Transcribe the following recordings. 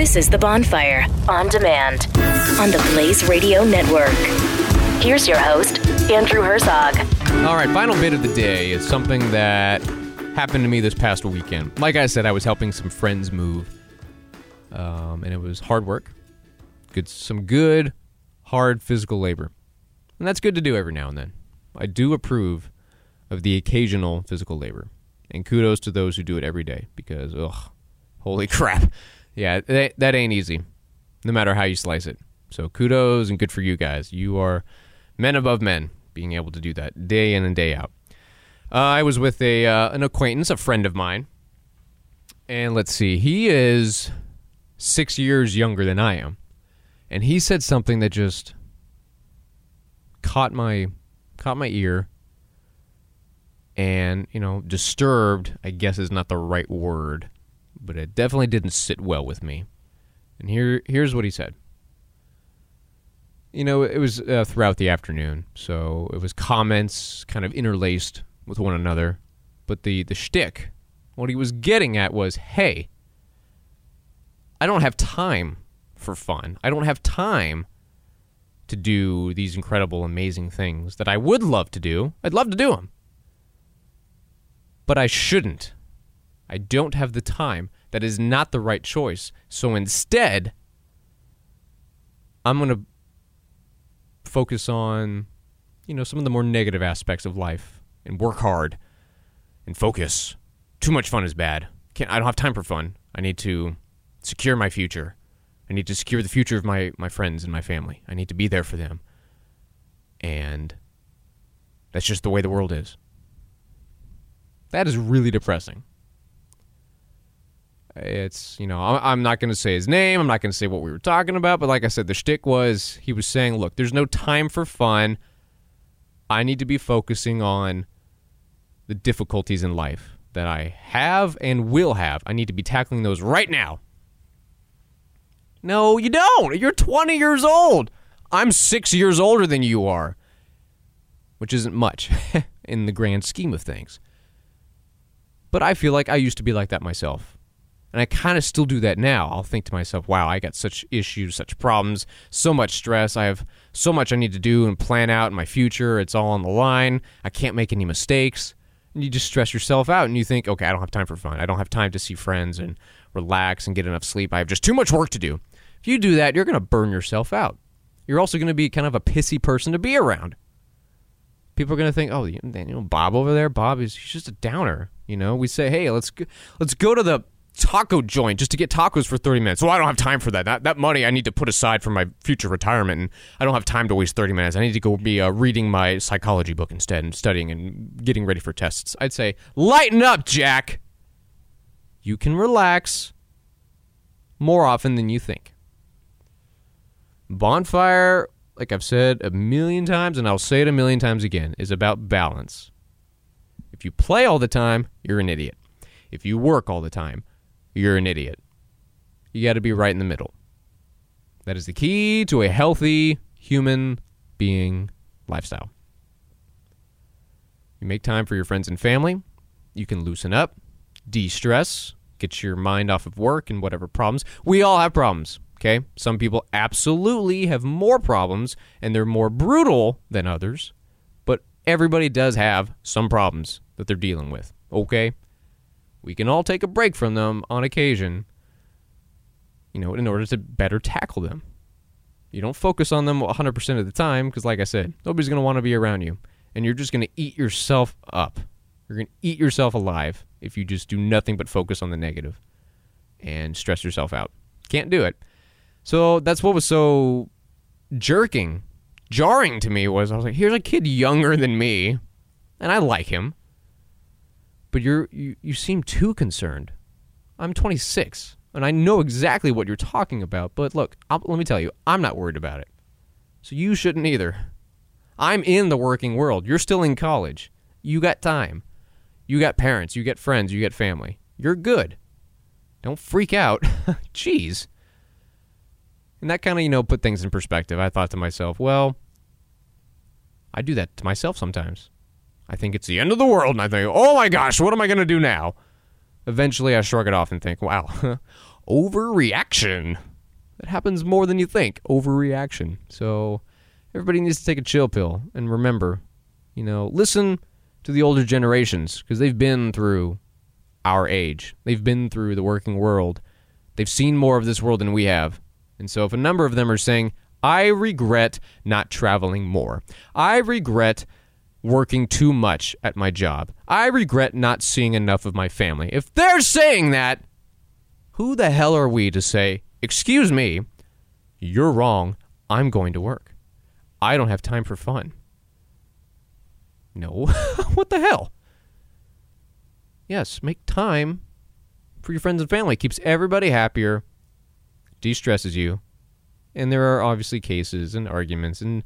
This is The Bonfire on demand on the Blaze Radio Network. Here's your host, Andrew Herzog. All right, final bit of the day is something that happened to me this past weekend. Like I said, I was helping some friends move, um, and it was hard work. Good, some good, hard physical labor, and that's good to do every now and then. I do approve of the occasional physical labor, and kudos to those who do it every day because, ugh, holy crap yeah, that, that ain't easy, no matter how you slice it. So kudos and good for you guys. You are men above men, being able to do that day in and day out. Uh, I was with a uh, an acquaintance, a friend of mine, and let's see, he is six years younger than I am, and he said something that just caught my caught my ear, and you know, disturbed. I guess is not the right word but it definitely didn't sit well with me. And here, here's what he said. You know, it was uh, throughout the afternoon, so it was comments kind of interlaced with one another. But the the shtick, what he was getting at was, hey, I don't have time for fun. I don't have time to do these incredible, amazing things that I would love to do. I'd love to do them, but I shouldn't. I don't have the time. That is not the right choice. So instead, I'm going to focus on, you know, some of the more negative aspects of life and work hard and focus. Too much fun is bad. Can't, I don't have time for fun. I need to secure my future. I need to secure the future of my, my friends and my family. I need to be there for them. And that's just the way the world is. That is really depressing. It's, you know, I'm not going to say his name. I'm not going to say what we were talking about. But like I said, the shtick was he was saying, look, there's no time for fun. I need to be focusing on the difficulties in life that I have and will have. I need to be tackling those right now. No, you don't. You're 20 years old. I'm six years older than you are, which isn't much in the grand scheme of things. But I feel like I used to be like that myself. And I kind of still do that now. I'll think to myself, wow, I got such issues, such problems, so much stress. I have so much I need to do and plan out in my future. It's all on the line. I can't make any mistakes. And you just stress yourself out and you think, okay, I don't have time for fun. I don't have time to see friends and relax and get enough sleep. I have just too much work to do. If you do that, you're going to burn yourself out. You're also going to be kind of a pissy person to be around. People are going to think, oh, you know, Bob over there, Bob is he's just a downer. You know, we say, hey, let's go, let's go to the taco joint just to get tacos for 30 minutes. Well, I don't have time for that. That, that money I need to put aside for my future retirement, and I don't have time to waste 30 minutes. I need to go be uh, reading my psychology book instead and studying and getting ready for tests. I'd say, lighten up, Jack. You can relax more often than you think. Bonfire, like I've said a million times, and I'll say it a million times again, is about balance. If you play all the time, you're an idiot. If you work all the time, you're an idiot. You got to be right in the middle. That is the key to a healthy human being lifestyle. You make time for your friends and family. You can loosen up, de stress, get your mind off of work and whatever problems. We all have problems, okay? Some people absolutely have more problems and they're more brutal than others, but everybody does have some problems that they're dealing with, okay? We can all take a break from them on occasion, you know, in order to better tackle them. You don't focus on them 100% of the time because, like I said, nobody's going to want to be around you. And you're just going to eat yourself up. You're going to eat yourself alive if you just do nothing but focus on the negative and stress yourself out. Can't do it. So that's what was so jerking, jarring to me was I was like, here's a kid younger than me, and I like him but you're you, you seem too concerned. I'm 26, and I know exactly what you're talking about. But look, I'll, let me tell you, I'm not worried about it. So you shouldn't either. I'm in the working world. You're still in college. You got time. You got parents. You got friends. You got family. You're good. Don't freak out. Jeez. And that kind of, you know, put things in perspective. I thought to myself, well, I do that to myself sometimes. I think it's the end of the world, and I think, oh my gosh, what am I going to do now? Eventually, I shrug it off and think, wow, overreaction. That happens more than you think. Overreaction. So, everybody needs to take a chill pill and remember, you know, listen to the older generations because they've been through our age. They've been through the working world. They've seen more of this world than we have. And so if a number of them are saying, I regret not traveling more. I regret working too much at my job. I regret not seeing enough of my family. If they're saying that, who the hell are we to say, Excuse me, you're wrong. I'm going to work. I don't have time for fun. No. what the hell? Yes, make time for your friends and family. Keeps everybody happier, de stresses you. And there are obviously cases and arguments and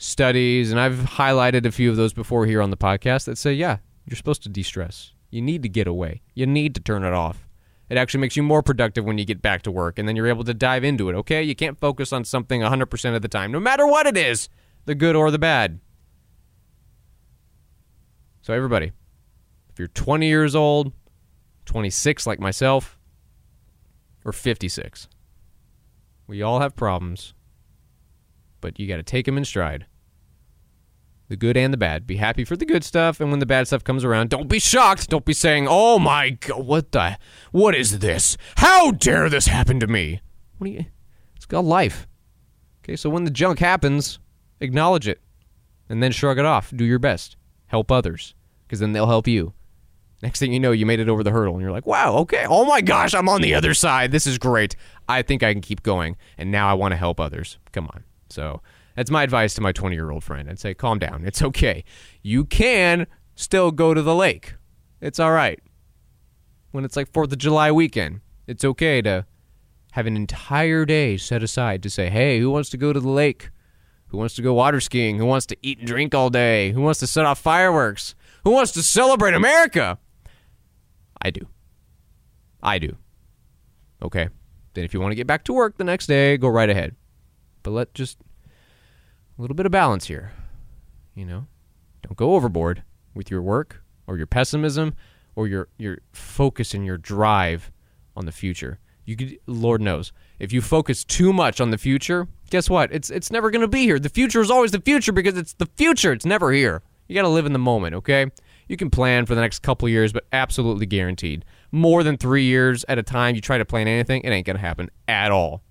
studies, and I've highlighted a few of those before here on the podcast that say, yeah, you're supposed to de stress. You need to get away, you need to turn it off. It actually makes you more productive when you get back to work, and then you're able to dive into it, okay? You can't focus on something 100% of the time, no matter what it is, the good or the bad. So, everybody, if you're 20 years old, 26 like myself, or 56, we all have problems, but you got to take them in stride. The good and the bad. Be happy for the good stuff, and when the bad stuff comes around, don't be shocked. Don't be saying, "Oh my god, what the what is this? How dare this happen to me?" What do you It's called life. Okay, so when the junk happens, acknowledge it and then shrug it off. Do your best. Help others because then they'll help you. Next thing you know, you made it over the hurdle and you're like, wow, okay, oh my gosh, I'm on the other side. This is great. I think I can keep going. And now I want to help others. Come on. So that's my advice to my 20 year old friend. I'd say, calm down. It's okay. You can still go to the lake. It's all right. When it's like 4th of July weekend, it's okay to have an entire day set aside to say, hey, who wants to go to the lake? Who wants to go water skiing? Who wants to eat and drink all day? Who wants to set off fireworks? Who wants to celebrate America? I do. I do. Okay. Then if you want to get back to work the next day, go right ahead. But let just a little bit of balance here. You know? Don't go overboard with your work or your pessimism or your your focus and your drive on the future. You could Lord knows, if you focus too much on the future, guess what? It's it's never going to be here. The future is always the future because it's the future. It's never here. You got to live in the moment, okay? You can plan for the next couple years, but absolutely guaranteed. More than three years at a time, you try to plan anything, it ain't going to happen at all.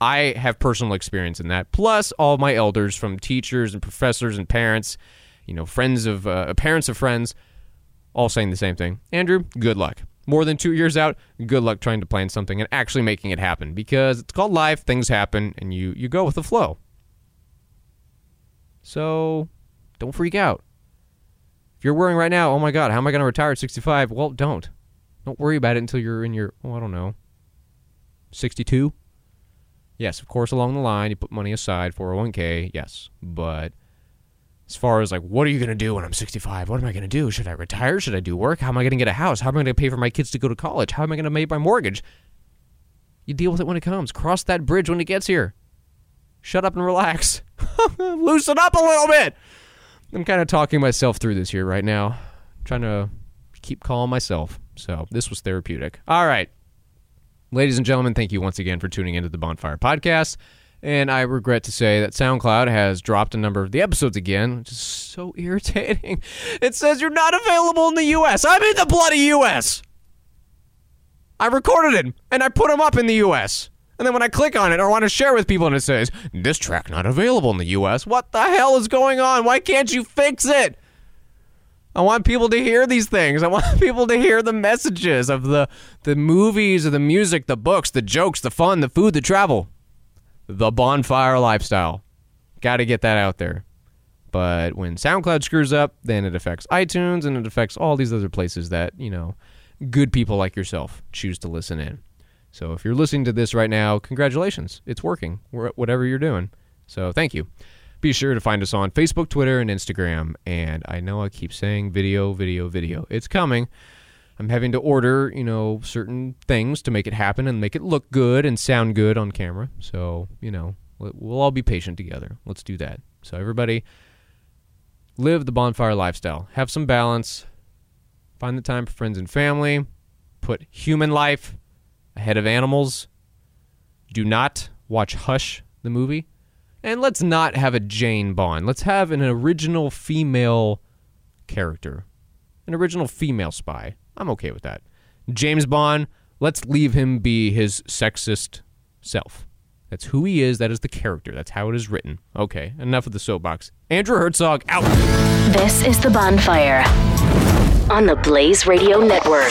I have personal experience in that. Plus, all my elders from teachers and professors and parents, you know, friends of uh, parents of friends, all saying the same thing. Andrew, good luck. More than two years out, good luck trying to plan something and actually making it happen because it's called life. Things happen, and you you go with the flow. So, don't freak out. If you're worrying right now, oh my God, how am I going to retire at 65? Well, don't. Don't worry about it until you're in your, oh, I don't know, 62. Yes, of course, along the line, you put money aside, 401k, yes. But as far as like, what are you going to do when I'm 65? What am I going to do? Should I retire? Should I do work? How am I going to get a house? How am I going to pay for my kids to go to college? How am I going to make my mortgage? You deal with it when it comes. Cross that bridge when it gets here. Shut up and relax. Loosen up a little bit. I'm kind of talking myself through this here right now. I'm trying to keep calm myself. So this was therapeutic. All right. Ladies and gentlemen, thank you once again for tuning into the Bonfire Podcast. And I regret to say that SoundCloud has dropped a number of the episodes again, which is so irritating. It says you're not available in the U.S. I'm in the bloody U.S. I recorded it and I put them up in the U.S. And then when I click on it or want to share with people and it says, this track not available in the US, what the hell is going on? Why can't you fix it? I want people to hear these things. I want people to hear the messages of the the movies, of the music, the books, the jokes, the fun, the food, the travel. The bonfire lifestyle. Got to get that out there. But when SoundCloud screws up, then it affects iTunes and it affects all these other places that, you know, good people like yourself choose to listen in. So if you're listening to this right now, congratulations. It's working, whatever you're doing. So thank you. Be sure to find us on Facebook, Twitter, and Instagram. And I know I keep saying video, video, video. It's coming. I'm having to order, you know, certain things to make it happen and make it look good and sound good on camera. So, you know, we'll all be patient together. Let's do that. So, everybody, live the bonfire lifestyle. Have some balance. Find the time for friends and family. Put human life ahead of animals. Do not watch Hush, the movie. And let's not have a Jane Bond. Let's have an original female character, an original female spy. I'm okay with that. James Bond, let's leave him be his sexist self. That's who he is. That is the character. That's how it is written. Okay, enough of the soapbox. Andrew Herzog out. This is The Bonfire on the Blaze Radio Network.